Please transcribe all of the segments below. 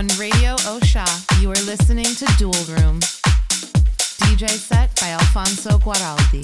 On Radio Osha, you are listening to Dual Room. DJ set by Alfonso Guaraldi.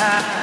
high.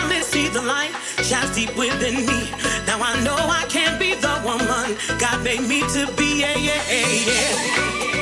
Finally see the light shines deep within me. Now I know I can't be the woman God made me to be. Yeah, yeah, yeah.